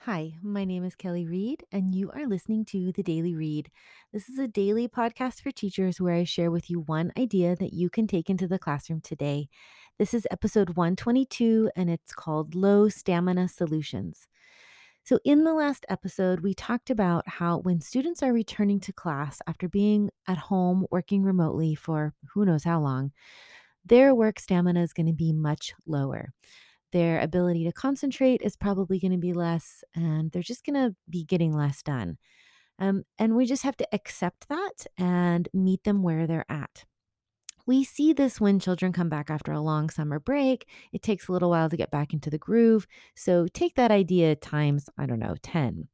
Hi, my name is Kelly Reed, and you are listening to The Daily Read. This is a daily podcast for teachers where I share with you one idea that you can take into the classroom today. This is episode 122, and it's called Low Stamina Solutions. So, in the last episode, we talked about how when students are returning to class after being at home working remotely for who knows how long, their work stamina is going to be much lower. Their ability to concentrate is probably going to be less, and they're just going to be getting less done. Um, and we just have to accept that and meet them where they're at. We see this when children come back after a long summer break. It takes a little while to get back into the groove. So take that idea times, I don't know, 10.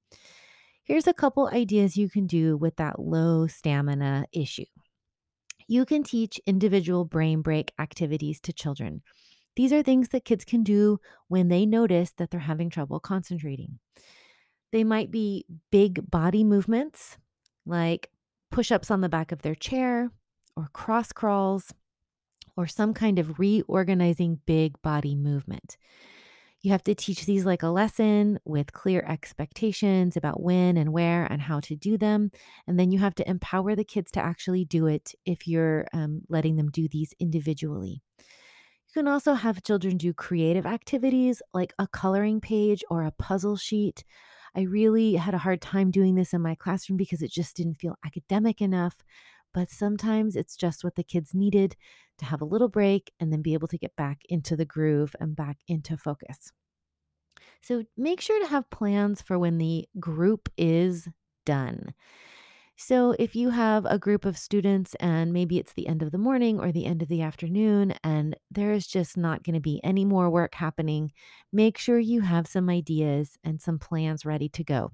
Here's a couple ideas you can do with that low stamina issue. You can teach individual brain break activities to children. These are things that kids can do when they notice that they're having trouble concentrating. They might be big body movements like push ups on the back of their chair or cross crawls or some kind of reorganizing big body movement. You have to teach these like a lesson with clear expectations about when and where and how to do them. And then you have to empower the kids to actually do it if you're um, letting them do these individually. You can also have children do creative activities like a coloring page or a puzzle sheet. I really had a hard time doing this in my classroom because it just didn't feel academic enough. But sometimes it's just what the kids needed to have a little break and then be able to get back into the groove and back into focus. So make sure to have plans for when the group is done. So, if you have a group of students and maybe it's the end of the morning or the end of the afternoon, and there's just not going to be any more work happening, make sure you have some ideas and some plans ready to go.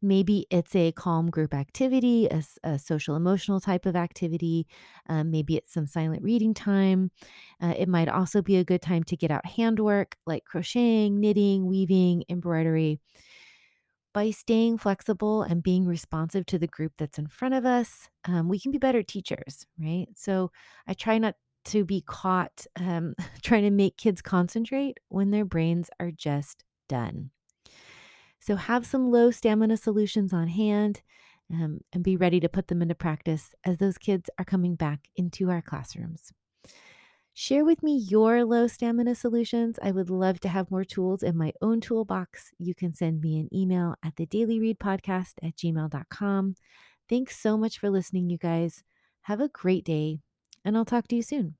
Maybe it's a calm group activity, a social emotional type of activity. Um, maybe it's some silent reading time. Uh, it might also be a good time to get out handwork like crocheting, knitting, weaving, embroidery by staying flexible and being responsive to the group that's in front of us, um, we can be better teachers, right? So I try not to be caught um, trying to make kids concentrate when their brains are just done. So have some low stamina solutions on hand um, and be ready to put them into practice as those kids are coming back into our classrooms. Share with me your low stamina solutions. I would love to have more tools in my own toolbox. You can send me an email at the daily read podcast at gmail.com. Thanks so much for listening, you guys. Have a great day, and I'll talk to you soon.